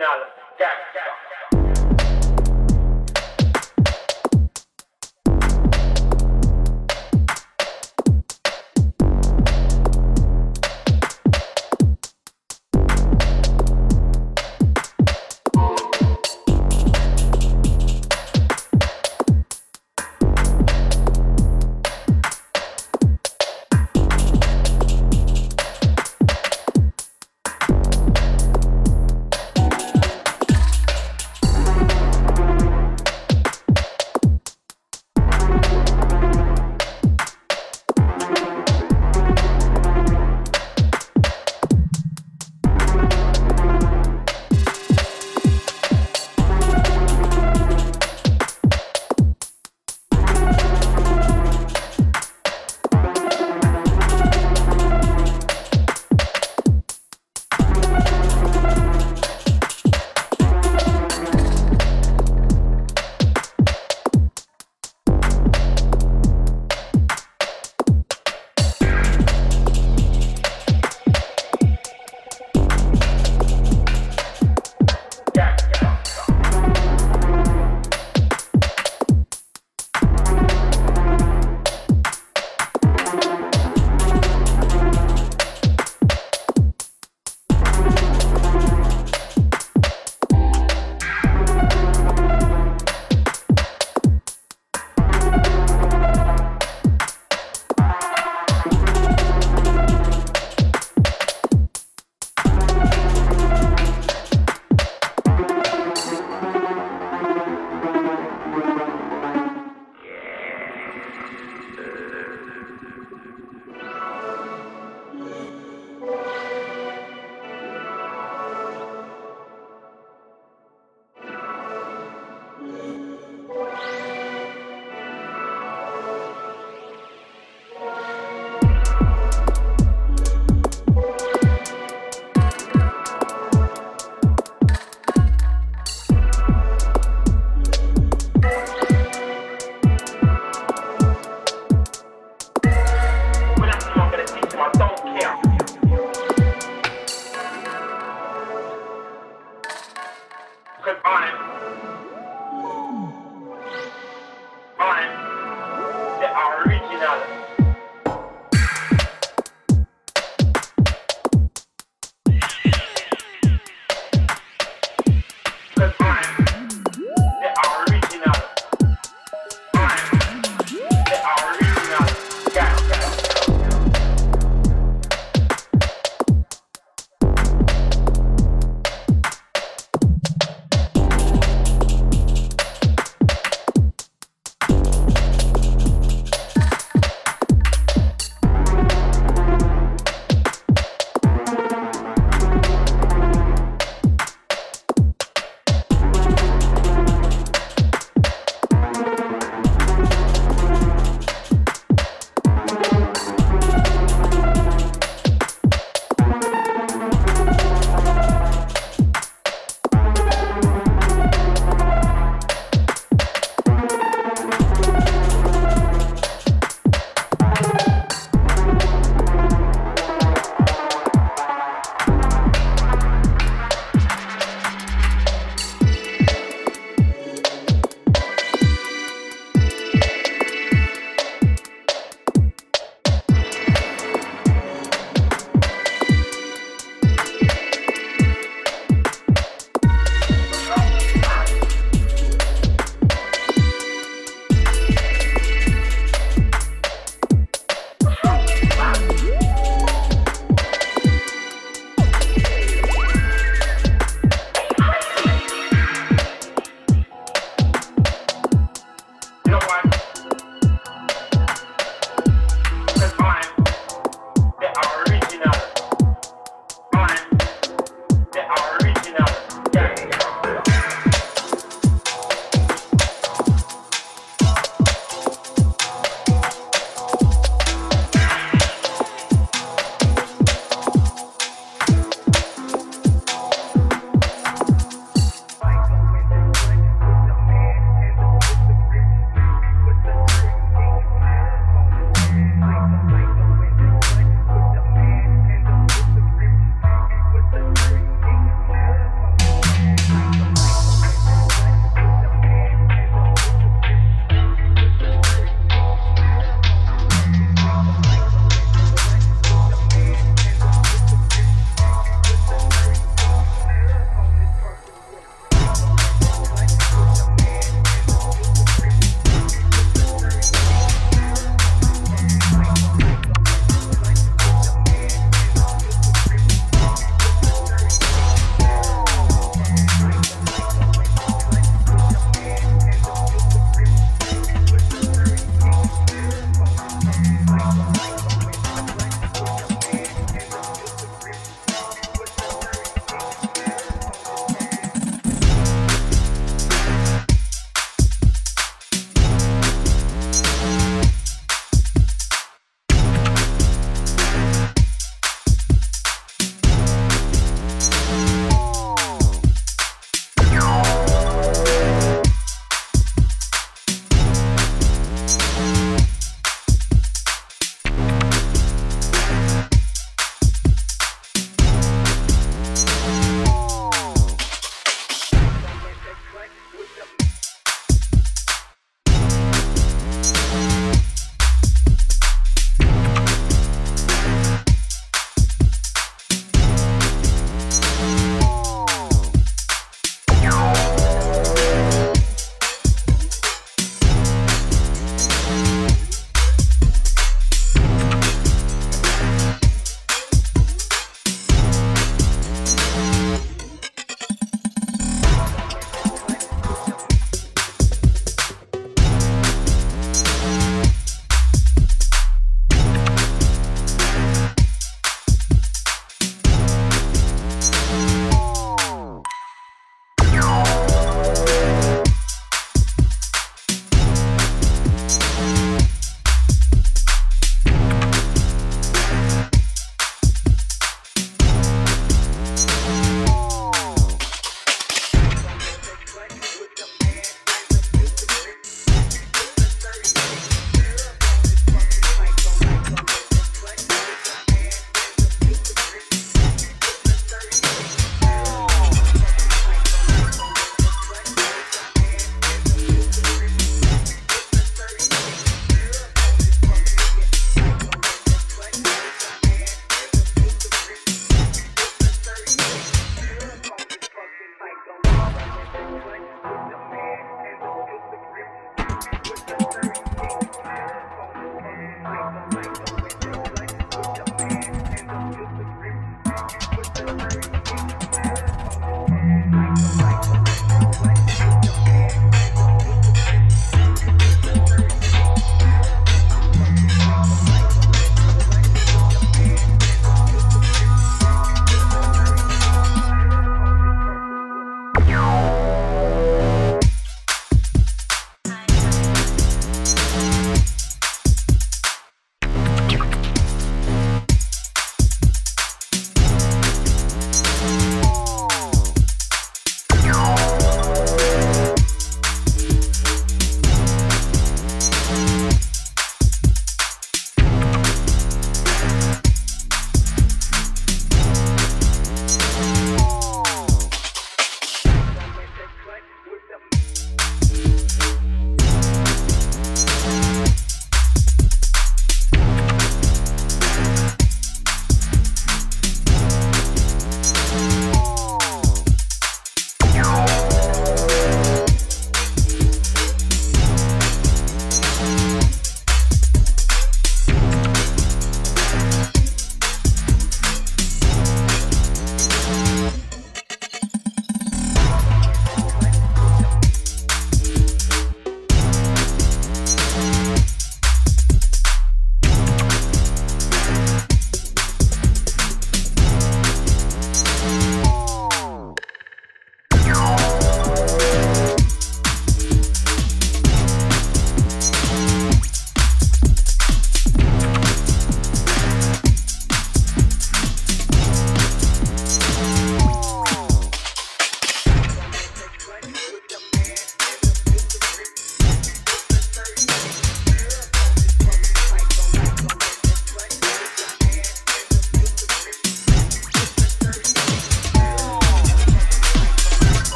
original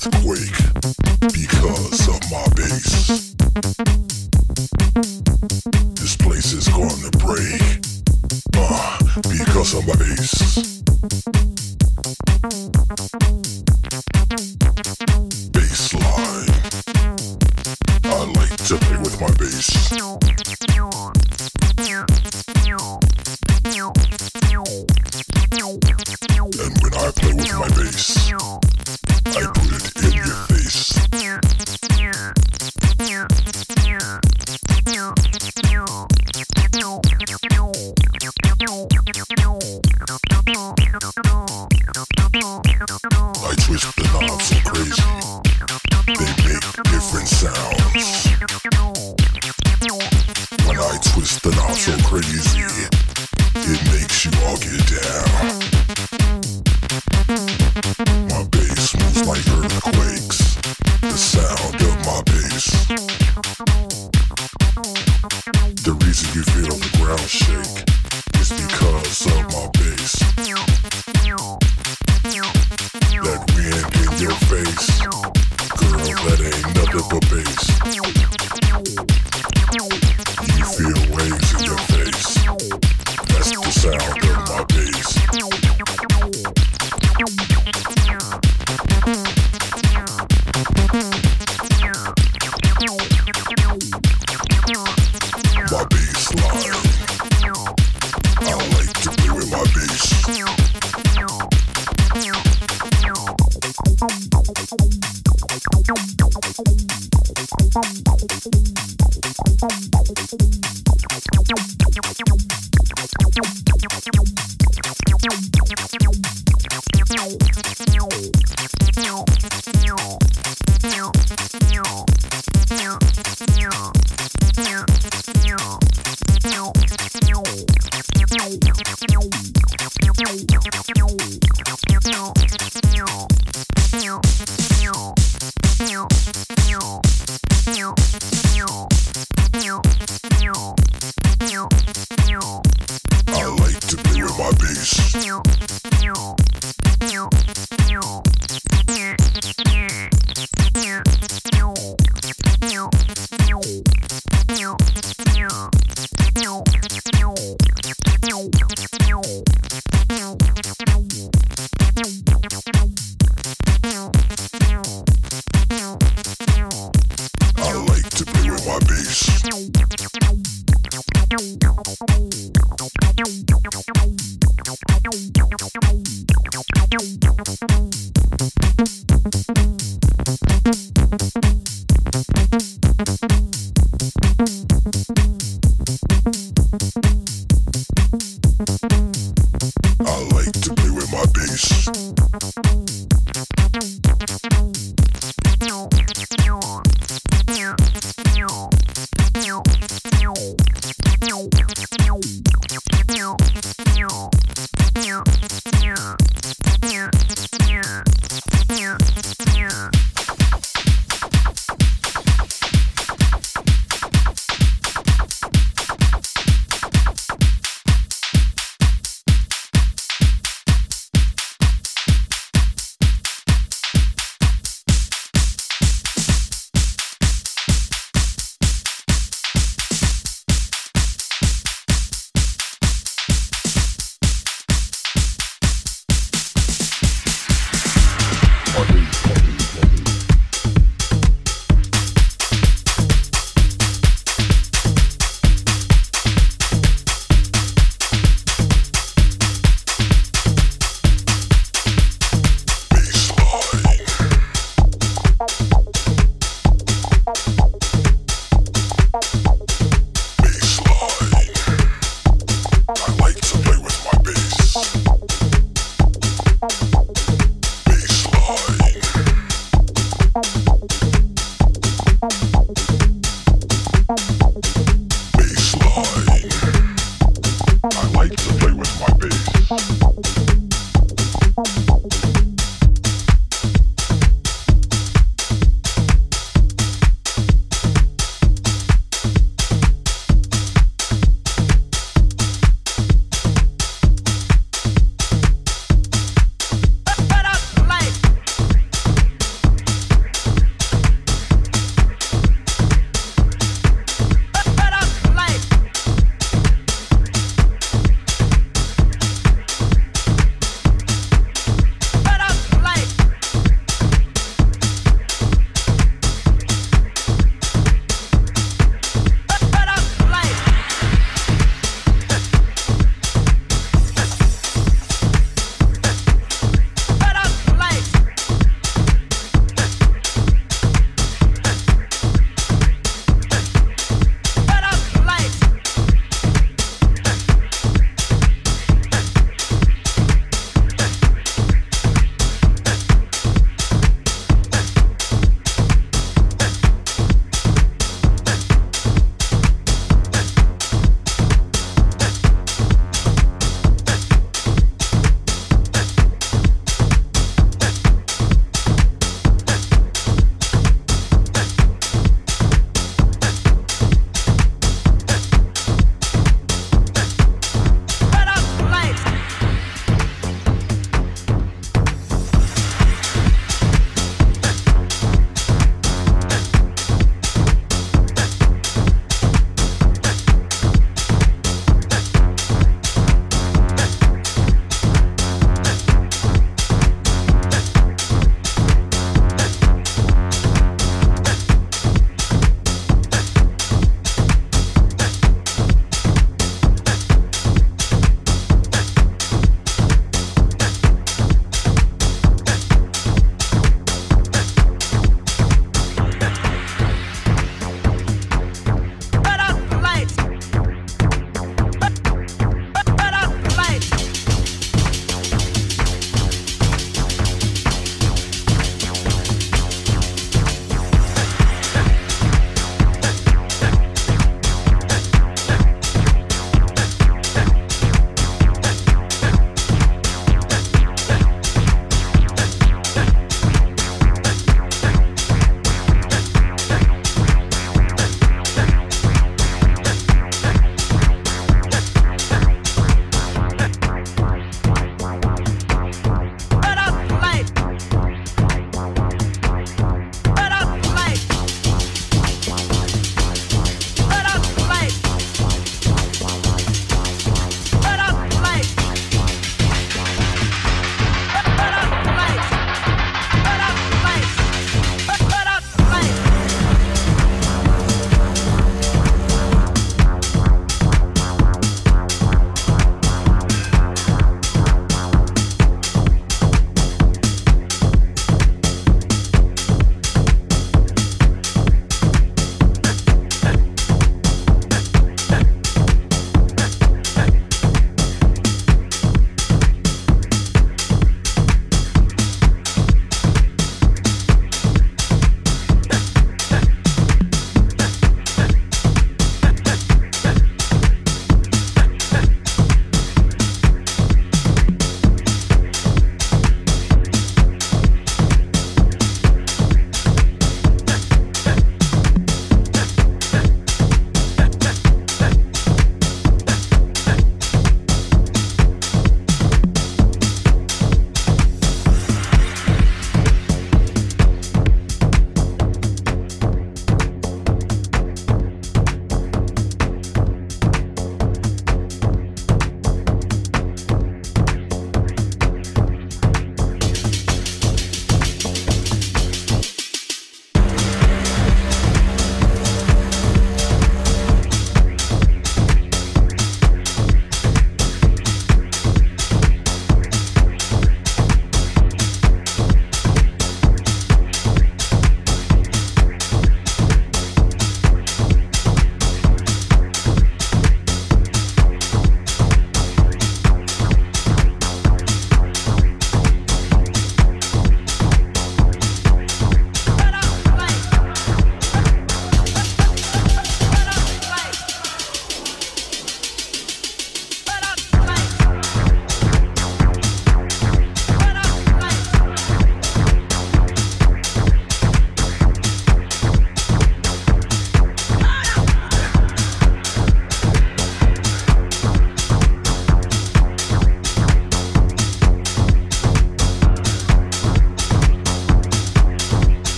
twist the knob so crazy,